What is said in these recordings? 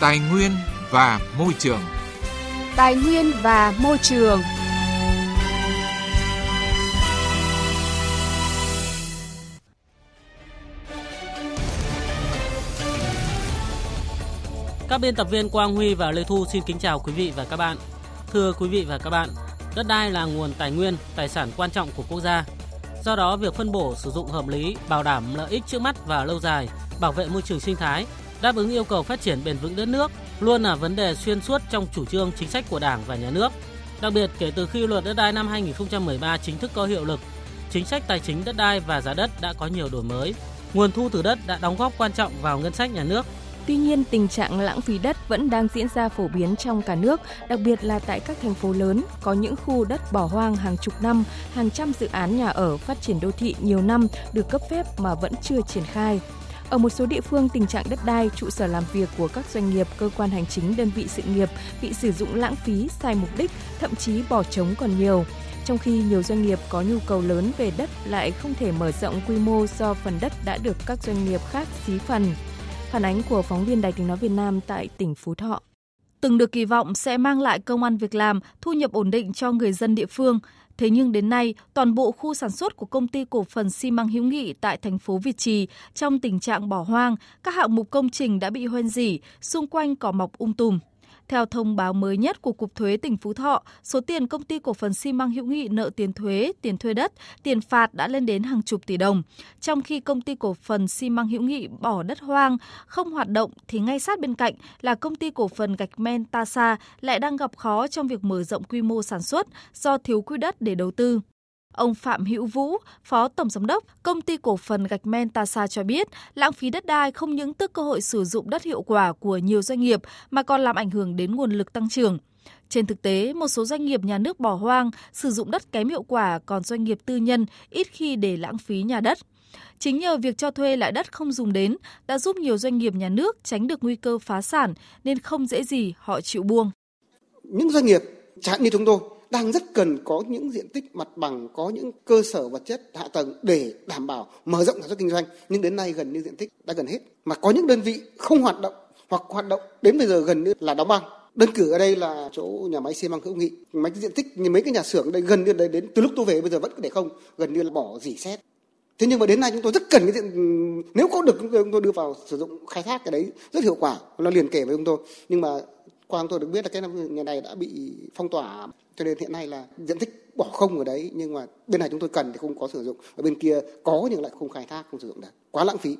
Tài nguyên và môi trường. Tài nguyên và môi trường. Các biên tập viên Quang Huy và Lê Thu xin kính chào quý vị và các bạn. Thưa quý vị và các bạn, đất đai là nguồn tài nguyên, tài sản quan trọng của quốc gia. Do đó, việc phân bổ sử dụng hợp lý, bảo đảm lợi ích trước mắt và lâu dài, bảo vệ môi trường sinh thái, đáp ứng yêu cầu phát triển bền vững đất nước luôn là vấn đề xuyên suốt trong chủ trương chính sách của Đảng và Nhà nước. Đặc biệt kể từ khi luật đất đai năm 2013 chính thức có hiệu lực, chính sách tài chính đất đai và giá đất đã có nhiều đổi mới. Nguồn thu từ đất đã đóng góp quan trọng vào ngân sách nhà nước, Tuy nhiên, tình trạng lãng phí đất vẫn đang diễn ra phổ biến trong cả nước, đặc biệt là tại các thành phố lớn, có những khu đất bỏ hoang hàng chục năm, hàng trăm dự án nhà ở phát triển đô thị nhiều năm được cấp phép mà vẫn chưa triển khai. Ở một số địa phương, tình trạng đất đai, trụ sở làm việc của các doanh nghiệp, cơ quan hành chính, đơn vị sự nghiệp bị sử dụng lãng phí, sai mục đích, thậm chí bỏ trống còn nhiều. Trong khi nhiều doanh nghiệp có nhu cầu lớn về đất lại không thể mở rộng quy mô do phần đất đã được các doanh nghiệp khác xí phần. Phản ánh của phóng viên Đài tiếng nói Việt Nam tại tỉnh Phú Thọ. Từng được kỳ vọng sẽ mang lại công an việc làm, thu nhập ổn định cho người dân địa phương, Thế nhưng đến nay, toàn bộ khu sản xuất của công ty cổ phần xi măng Hữu Nghị tại thành phố Việt Trì trong tình trạng bỏ hoang, các hạng mục công trình đã bị hoen dỉ, xung quanh cỏ mọc um tùm. Theo thông báo mới nhất của Cục Thuế tỉnh Phú Thọ, số tiền công ty cổ phần xi măng hữu nghị nợ tiền thuế, tiền thuê đất, tiền phạt đã lên đến hàng chục tỷ đồng. Trong khi công ty cổ phần xi măng hữu nghị bỏ đất hoang, không hoạt động thì ngay sát bên cạnh là công ty cổ phần gạch men Tasa lại đang gặp khó trong việc mở rộng quy mô sản xuất do thiếu quỹ đất để đầu tư. Ông Phạm Hữu Vũ, Phó Tổng Giám đốc Công ty Cổ phần Gạch Men Tasa cho biết, lãng phí đất đai không những tức cơ hội sử dụng đất hiệu quả của nhiều doanh nghiệp mà còn làm ảnh hưởng đến nguồn lực tăng trưởng. Trên thực tế, một số doanh nghiệp nhà nước bỏ hoang, sử dụng đất kém hiệu quả, còn doanh nghiệp tư nhân ít khi để lãng phí nhà đất. Chính nhờ việc cho thuê lại đất không dùng đến đã giúp nhiều doanh nghiệp nhà nước tránh được nguy cơ phá sản nên không dễ gì họ chịu buông. Những doanh nghiệp chẳng như chúng tôi đang rất cần có những diện tích mặt bằng, có những cơ sở vật chất, hạ tầng để đảm bảo mở rộng sản xuất kinh doanh. Nhưng đến nay gần như diện tích đã gần hết. Mà có những đơn vị không hoạt động hoặc hoạt động đến bây giờ gần như là đóng băng. Đơn cử ở đây là chỗ nhà máy xi măng hữu nghị, mấy cái diện tích như mấy cái nhà xưởng đây gần như đây đến từ lúc tôi về bây giờ vẫn để không, gần như là bỏ dỉ xét. Thế nhưng mà đến nay chúng tôi rất cần cái diện nếu có được chúng tôi đưa vào sử dụng khai thác cái đấy rất hiệu quả, nó liền kể với chúng tôi. Nhưng mà qua chúng tôi được biết là cái nhà này đã bị phong tỏa cho nên hiện nay là diện tích bỏ không ở đấy, nhưng mà bên này chúng tôi cần thì không có sử dụng. Ở bên kia có nhưng lại không khai thác, không sử dụng được. Quá lãng phí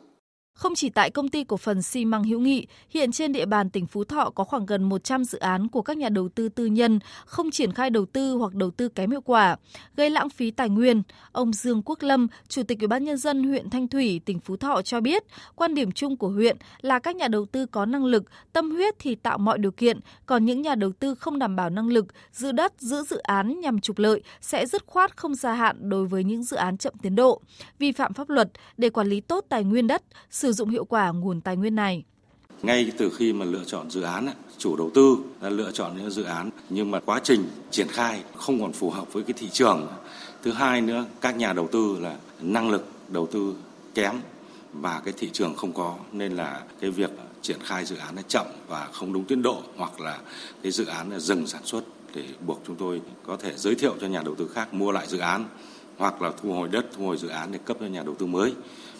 không chỉ tại công ty cổ phần xi măng hữu nghị, hiện trên địa bàn tỉnh Phú Thọ có khoảng gần 100 dự án của các nhà đầu tư tư nhân không triển khai đầu tư hoặc đầu tư kém hiệu quả, gây lãng phí tài nguyên. Ông Dương Quốc Lâm, Chủ tịch Ủy ban nhân dân huyện Thanh Thủy, tỉnh Phú Thọ cho biết, quan điểm chung của huyện là các nhà đầu tư có năng lực, tâm huyết thì tạo mọi điều kiện, còn những nhà đầu tư không đảm bảo năng lực, giữ đất, giữ dự án nhằm trục lợi sẽ dứt khoát không gia hạn đối với những dự án chậm tiến độ, vi phạm pháp luật để quản lý tốt tài nguyên đất, sử dụng hiệu quả nguồn tài nguyên này. Ngay từ khi mà lựa chọn dự án, chủ đầu tư đã lựa chọn những dự án nhưng mà quá trình triển khai không còn phù hợp với cái thị trường. Thứ hai nữa, các nhà đầu tư là năng lực đầu tư kém và cái thị trường không có nên là cái việc triển khai dự án nó chậm và không đúng tiến độ hoặc là cái dự án dừng sản xuất để buộc chúng tôi có thể giới thiệu cho nhà đầu tư khác mua lại dự án hoặc là thu hồi đất, thu hồi dự án để cấp cho nhà đầu tư mới.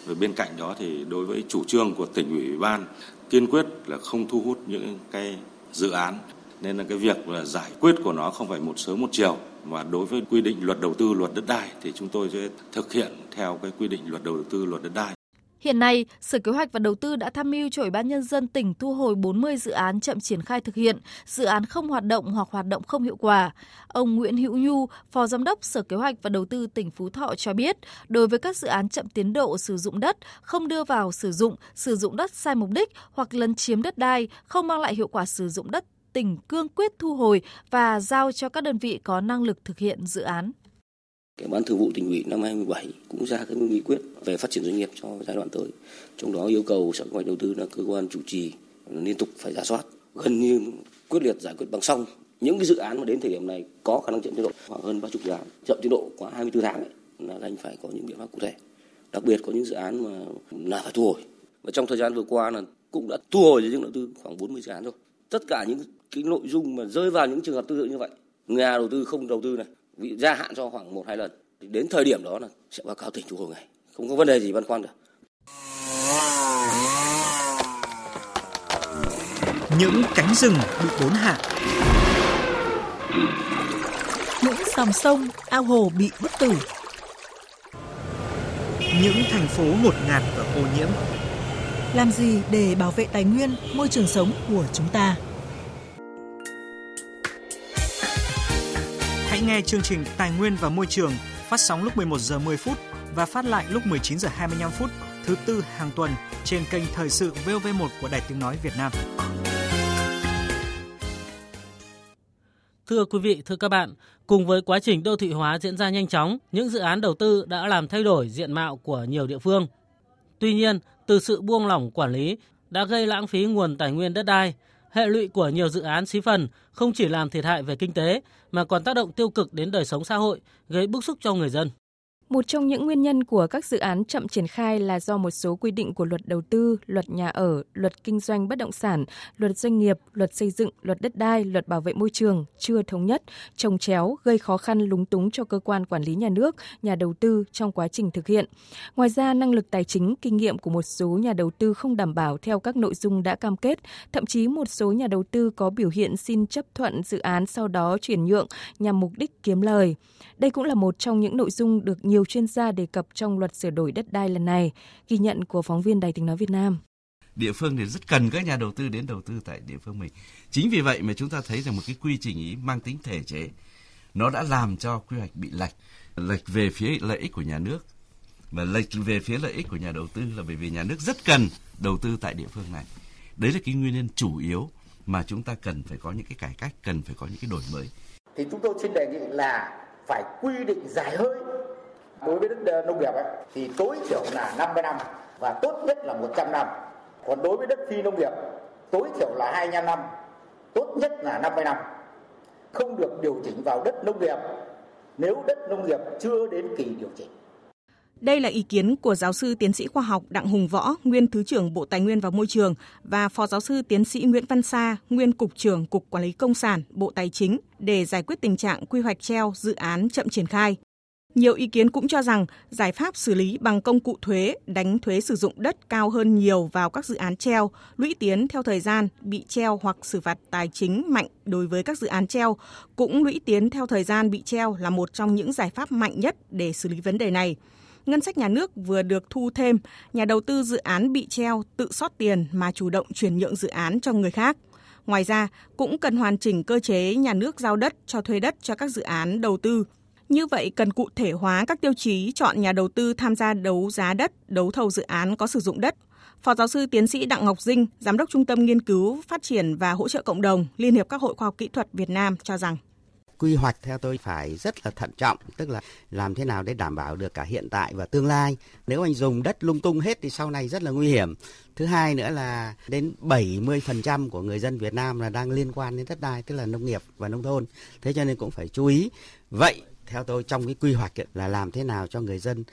Và bên cạnh đó thì đối với chủ trương của tỉnh ủy ban, kiên quyết là không thu hút những cái dự án. Nên là cái việc là giải quyết của nó không phải một sớm một chiều. Và đối với quy định luật đầu tư, luật đất đai thì chúng tôi sẽ thực hiện theo cái quy định luật đầu tư, luật đất đai. Hiện nay, Sở Kế hoạch và Đầu tư đã tham mưu cho Ủy ban Nhân dân tỉnh thu hồi 40 dự án chậm triển khai thực hiện, dự án không hoạt động hoặc hoạt động không hiệu quả. Ông Nguyễn Hữu Nhu, Phó Giám đốc Sở Kế hoạch và Đầu tư tỉnh Phú Thọ cho biết, đối với các dự án chậm tiến độ sử dụng đất, không đưa vào sử dụng, sử dụng đất sai mục đích hoặc lấn chiếm đất đai, không mang lại hiệu quả sử dụng đất, tỉnh cương quyết thu hồi và giao cho các đơn vị có năng lực thực hiện dự án. Cái ban thường vụ tỉnh ủy năm 2017 cũng ra cái nghị quyết về phát triển doanh nghiệp cho giai đoạn tới. Trong đó yêu cầu Sở Kế hoạch Đầu tư là cơ quan chủ trì liên tục phải giả soát, gần như quyết liệt giải quyết bằng xong những cái dự án mà đến thời điểm này có khả năng chậm tiến độ khoảng hơn 30 dự án chậm tiến độ quá 24 tháng ấy, là anh phải có những biện pháp cụ thể. Đặc biệt có những dự án mà là phải thu hồi. Và trong thời gian vừa qua là cũng đã thu hồi giấy chứng đầu tư khoảng 40 dự án rồi. Tất cả những cái nội dung mà rơi vào những trường hợp tương tự như vậy, nhà đầu tư không đầu tư này, bị gia hạn cho khoảng một hai lần, thì đến thời điểm đó là sẽ báo cáo tỉnh thu hồi ngay, không có vấn đề gì băn khoăn được. Những cánh rừng bị đốn hạ những dòng sông, ao hồ bị bức tử. Những thành phố ngột ngạt và ô nhiễm. Làm gì để bảo vệ tài nguyên, môi trường sống của chúng ta? Hãy nghe chương trình Tài nguyên và Môi trường phát sóng lúc 11 giờ 10 phút và phát lại lúc 19 giờ 25 phút thứ tư hàng tuần trên kênh Thời sự VV1 của Đài Tiếng nói Việt Nam. Thưa quý vị, thưa các bạn, cùng với quá trình đô thị hóa diễn ra nhanh chóng, những dự án đầu tư đã làm thay đổi diện mạo của nhiều địa phương. Tuy nhiên, từ sự buông lỏng quản lý đã gây lãng phí nguồn tài nguyên đất đai, hệ lụy của nhiều dự án xí phần không chỉ làm thiệt hại về kinh tế mà còn tác động tiêu cực đến đời sống xã hội, gây bức xúc cho người dân. Một trong những nguyên nhân của các dự án chậm triển khai là do một số quy định của luật đầu tư, luật nhà ở, luật kinh doanh bất động sản, luật doanh nghiệp, luật xây dựng, luật đất đai, luật bảo vệ môi trường chưa thống nhất, trồng chéo, gây khó khăn lúng túng cho cơ quan quản lý nhà nước, nhà đầu tư trong quá trình thực hiện. Ngoài ra, năng lực tài chính, kinh nghiệm của một số nhà đầu tư không đảm bảo theo các nội dung đã cam kết, thậm chí một số nhà đầu tư có biểu hiện xin chấp thuận dự án sau đó chuyển nhượng nhằm mục đích kiếm lời. Đây cũng là một trong những nội dung được nhiều chuyên gia đề cập trong luật sửa đổi đất đai lần này, ghi nhận của phóng viên Đài tiếng nói Việt Nam. Địa phương thì rất cần các nhà đầu tư đến đầu tư tại địa phương mình. Chính vì vậy mà chúng ta thấy rằng một cái quy trình ý mang tính thể chế, nó đã làm cho quy hoạch bị lệch, lệch về phía lợi ích của nhà nước và lệch về phía lợi ích của nhà đầu tư là bởi vì nhà nước rất cần đầu tư tại địa phương này. Đấy là cái nguyên nhân chủ yếu mà chúng ta cần phải có những cái cải cách, cần phải có những cái đổi mới. Thì chúng tôi xin đề nghị là phải quy định dài hơi đối với đất ờ, nông nghiệp ấy, thì tối thiểu là 50 năm và tốt nhất là 100 năm. Còn đối với đất phi nông nghiệp tối thiểu là 25 năm tốt nhất là 50 năm. Không được điều chỉnh vào đất nông nghiệp. Nếu đất nông nghiệp chưa đến kỳ điều chỉnh. Đây là ý kiến của giáo sư tiến sĩ khoa học Đặng Hùng Võ, nguyên Thứ trưởng Bộ Tài nguyên và Môi trường và Phó giáo sư tiến sĩ Nguyễn Văn Sa, nguyên Cục trưởng Cục Quản lý Công sản, Bộ Tài chính để giải quyết tình trạng quy hoạch treo dự án chậm triển khai. Nhiều ý kiến cũng cho rằng giải pháp xử lý bằng công cụ thuế, đánh thuế sử dụng đất cao hơn nhiều vào các dự án treo, lũy tiến theo thời gian, bị treo hoặc xử phạt tài chính mạnh đối với các dự án treo, cũng lũy tiến theo thời gian bị treo là một trong những giải pháp mạnh nhất để xử lý vấn đề này ngân sách nhà nước vừa được thu thêm, nhà đầu tư dự án bị treo tự sót tiền mà chủ động chuyển nhượng dự án cho người khác. Ngoài ra, cũng cần hoàn chỉnh cơ chế nhà nước giao đất cho thuê đất cho các dự án đầu tư. Như vậy, cần cụ thể hóa các tiêu chí chọn nhà đầu tư tham gia đấu giá đất, đấu thầu dự án có sử dụng đất. Phó giáo sư tiến sĩ Đặng Ngọc Dinh, Giám đốc Trung tâm Nghiên cứu, Phát triển và Hỗ trợ Cộng đồng, Liên hiệp các hội khoa học kỹ thuật Việt Nam cho rằng quy hoạch theo tôi phải rất là thận trọng, tức là làm thế nào để đảm bảo được cả hiện tại và tương lai. Nếu anh dùng đất lung tung hết thì sau này rất là nguy hiểm. Thứ hai nữa là đến 70% của người dân Việt Nam là đang liên quan đến đất đai, tức là nông nghiệp và nông thôn. Thế cho nên cũng phải chú ý. Vậy theo tôi trong cái quy hoạch là làm thế nào cho người dân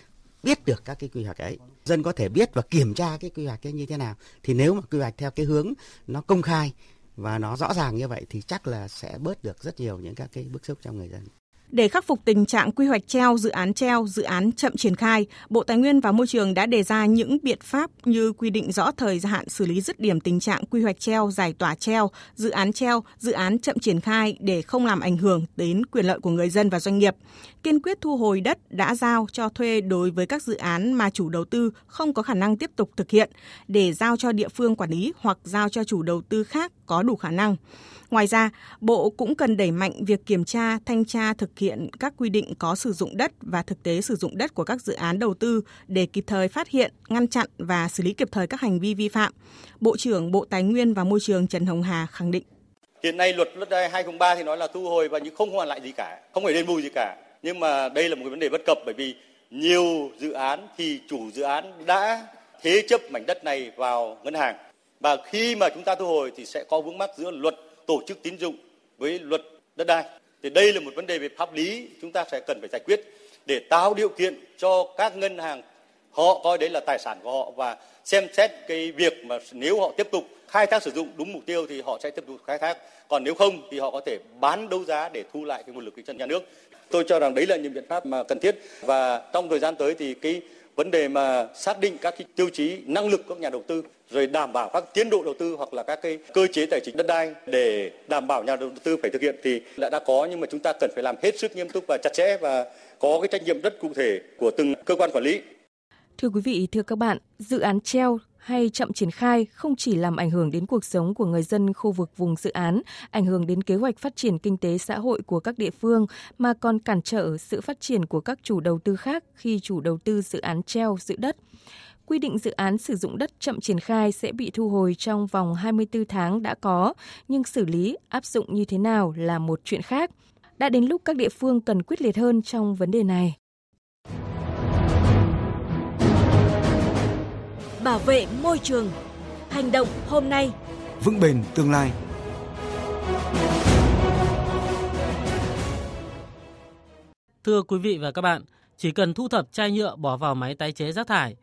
biết được các cái quy hoạch ấy dân có thể biết và kiểm tra cái quy hoạch ấy như thế nào thì nếu mà quy hoạch theo cái hướng nó công khai và nó rõ ràng như vậy thì chắc là sẽ bớt được rất nhiều những các cái bức xúc trong người dân. Để khắc phục tình trạng quy hoạch treo, dự án treo, dự án chậm triển khai, Bộ Tài nguyên và Môi trường đã đề ra những biện pháp như quy định rõ thời hạn xử lý dứt điểm tình trạng quy hoạch treo, giải tỏa treo, dự án treo, dự án chậm triển khai để không làm ảnh hưởng đến quyền lợi của người dân và doanh nghiệp. Kiên quyết thu hồi đất đã giao cho thuê đối với các dự án mà chủ đầu tư không có khả năng tiếp tục thực hiện để giao cho địa phương quản lý hoặc giao cho chủ đầu tư khác có đủ khả năng. Ngoài ra, Bộ cũng cần đẩy mạnh việc kiểm tra, thanh tra thực hiện các quy định có sử dụng đất và thực tế sử dụng đất của các dự án đầu tư để kịp thời phát hiện, ngăn chặn và xử lý kịp thời các hành vi vi phạm. Bộ trưởng Bộ Tài nguyên và Môi trường Trần Hồng Hà khẳng định. Hiện nay luật đất đai 2003 thì nói là thu hồi và nhưng không hoàn lại gì cả, không phải đền bù gì cả. Nhưng mà đây là một cái vấn đề bất cập bởi vì nhiều dự án thì chủ dự án đã thế chấp mảnh đất này vào ngân hàng và khi mà chúng ta thu hồi thì sẽ có vướng mắc giữa luật tổ chức tín dụng với luật đất đai. Thì đây là một vấn đề về pháp lý chúng ta sẽ cần phải giải quyết để tạo điều kiện cho các ngân hàng họ coi đấy là tài sản của họ và xem xét cái việc mà nếu họ tiếp tục khai thác sử dụng đúng mục tiêu thì họ sẽ tiếp tục khai thác còn nếu không thì họ có thể bán đấu giá để thu lại cái nguồn lực kinh doanh nhà nước tôi cho rằng đấy là những biện pháp mà cần thiết và trong thời gian tới thì cái vấn đề mà xác định các cái tiêu chí năng lực của các nhà đầu tư rồi đảm bảo các tiến độ đầu tư hoặc là các cái cơ chế tài chính đất đai để đảm bảo nhà đầu tư phải thực hiện thì đã đã có nhưng mà chúng ta cần phải làm hết sức nghiêm túc và chặt chẽ và có cái trách nhiệm rất cụ thể của từng cơ quan quản lý. Thưa quý vị, thưa các bạn, dự án treo hay chậm triển khai không chỉ làm ảnh hưởng đến cuộc sống của người dân khu vực vùng dự án, ảnh hưởng đến kế hoạch phát triển kinh tế xã hội của các địa phương mà còn cản trở sự phát triển của các chủ đầu tư khác khi chủ đầu tư dự án treo giữ đất. Quy định dự án sử dụng đất chậm triển khai sẽ bị thu hồi trong vòng 24 tháng đã có, nhưng xử lý áp dụng như thế nào là một chuyện khác. Đã đến lúc các địa phương cần quyết liệt hơn trong vấn đề này. Bảo vệ môi trường. Hành động hôm nay. Vững bền tương lai. Thưa quý vị và các bạn, chỉ cần thu thập chai nhựa bỏ vào máy tái chế rác thải,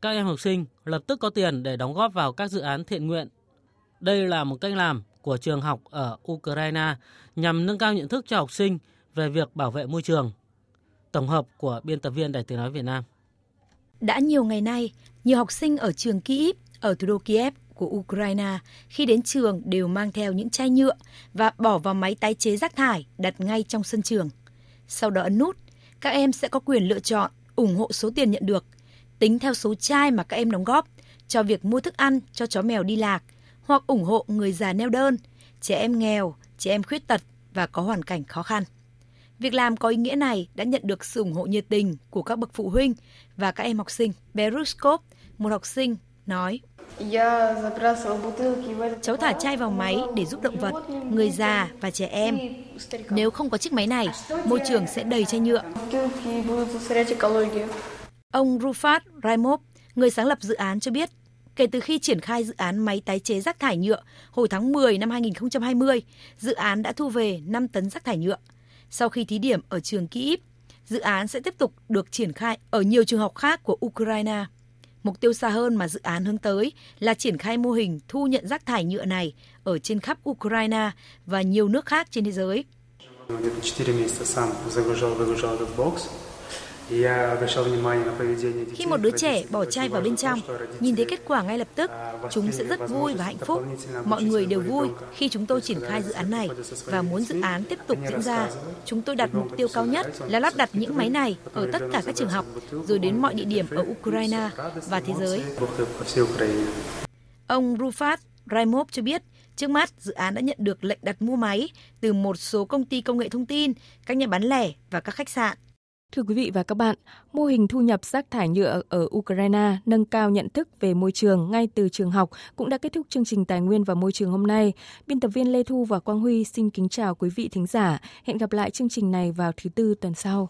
các em học sinh lập tức có tiền để đóng góp vào các dự án thiện nguyện. Đây là một cách làm của trường học ở Ukraine nhằm nâng cao nhận thức cho học sinh về việc bảo vệ môi trường. Tổng hợp của biên tập viên Đài Tiếng Nói Việt Nam. Đã nhiều ngày nay, nhiều học sinh ở trường Kyiv ở thủ đô Kiev của Ukraine khi đến trường đều mang theo những chai nhựa và bỏ vào máy tái chế rác thải đặt ngay trong sân trường. Sau đó ấn nút, các em sẽ có quyền lựa chọn ủng hộ số tiền nhận được, tính theo số chai mà các em đóng góp cho việc mua thức ăn cho chó mèo đi lạc hoặc ủng hộ người già neo đơn, trẻ em nghèo, trẻ em khuyết tật và có hoàn cảnh khó khăn. Việc làm có ý nghĩa này đã nhận được sự ủng hộ nhiệt tình của các bậc phụ huynh và các em học sinh. Beruskov, một học sinh, nói Cháu thả chai vào máy để giúp động vật, người già và trẻ em. Nếu không có chiếc máy này, môi trường sẽ đầy chai nhựa. Ông Rufat Raimov, người sáng lập dự án cho biết, kể từ khi triển khai dự án máy tái chế rác thải nhựa hồi tháng 10 năm 2020, dự án đã thu về 5 tấn rác thải nhựa. Sau khi thí điểm ở trường Kyiv, dự án sẽ tiếp tục được triển khai ở nhiều trường học khác của Ukraine. Mục tiêu xa hơn mà dự án hướng tới là triển khai mô hình thu nhận rác thải nhựa này ở trên khắp Ukraine và nhiều nước khác trên thế giới. Khi một đứa trẻ bỏ chai vào bên trong, nhìn thấy kết quả ngay lập tức, chúng sẽ rất vui và hạnh phúc. Mọi người đều vui khi chúng tôi triển khai dự án này và muốn dự án tiếp tục diễn ra. Chúng tôi đặt mục tiêu cao nhất là lắp đặt những máy này ở tất cả các trường học, rồi đến mọi địa điểm ở Ukraine và thế giới. Ông Rufat Raimov cho biết, Trước mắt, dự án đã nhận được lệnh đặt mua máy từ một số công ty công nghệ thông tin, các nhà bán lẻ và các khách sạn. Thưa quý vị và các bạn, mô hình thu nhập rác thải nhựa ở Ukraine nâng cao nhận thức về môi trường ngay từ trường học cũng đã kết thúc chương trình Tài nguyên và Môi trường hôm nay. Biên tập viên Lê Thu và Quang Huy xin kính chào quý vị thính giả. Hẹn gặp lại chương trình này vào thứ tư tuần sau.